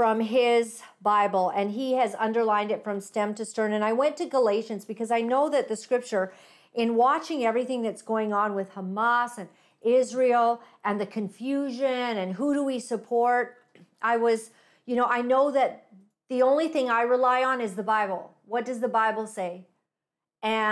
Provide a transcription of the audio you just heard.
from his Bible, and he has underlined it from stem to stern. And I went to Galatians because I know that the scripture, in watching everything that's going on with Hamas and Israel and the confusion and who do we support, I was, you know, I know that the only thing I rely on is the Bible. What does the Bible say? And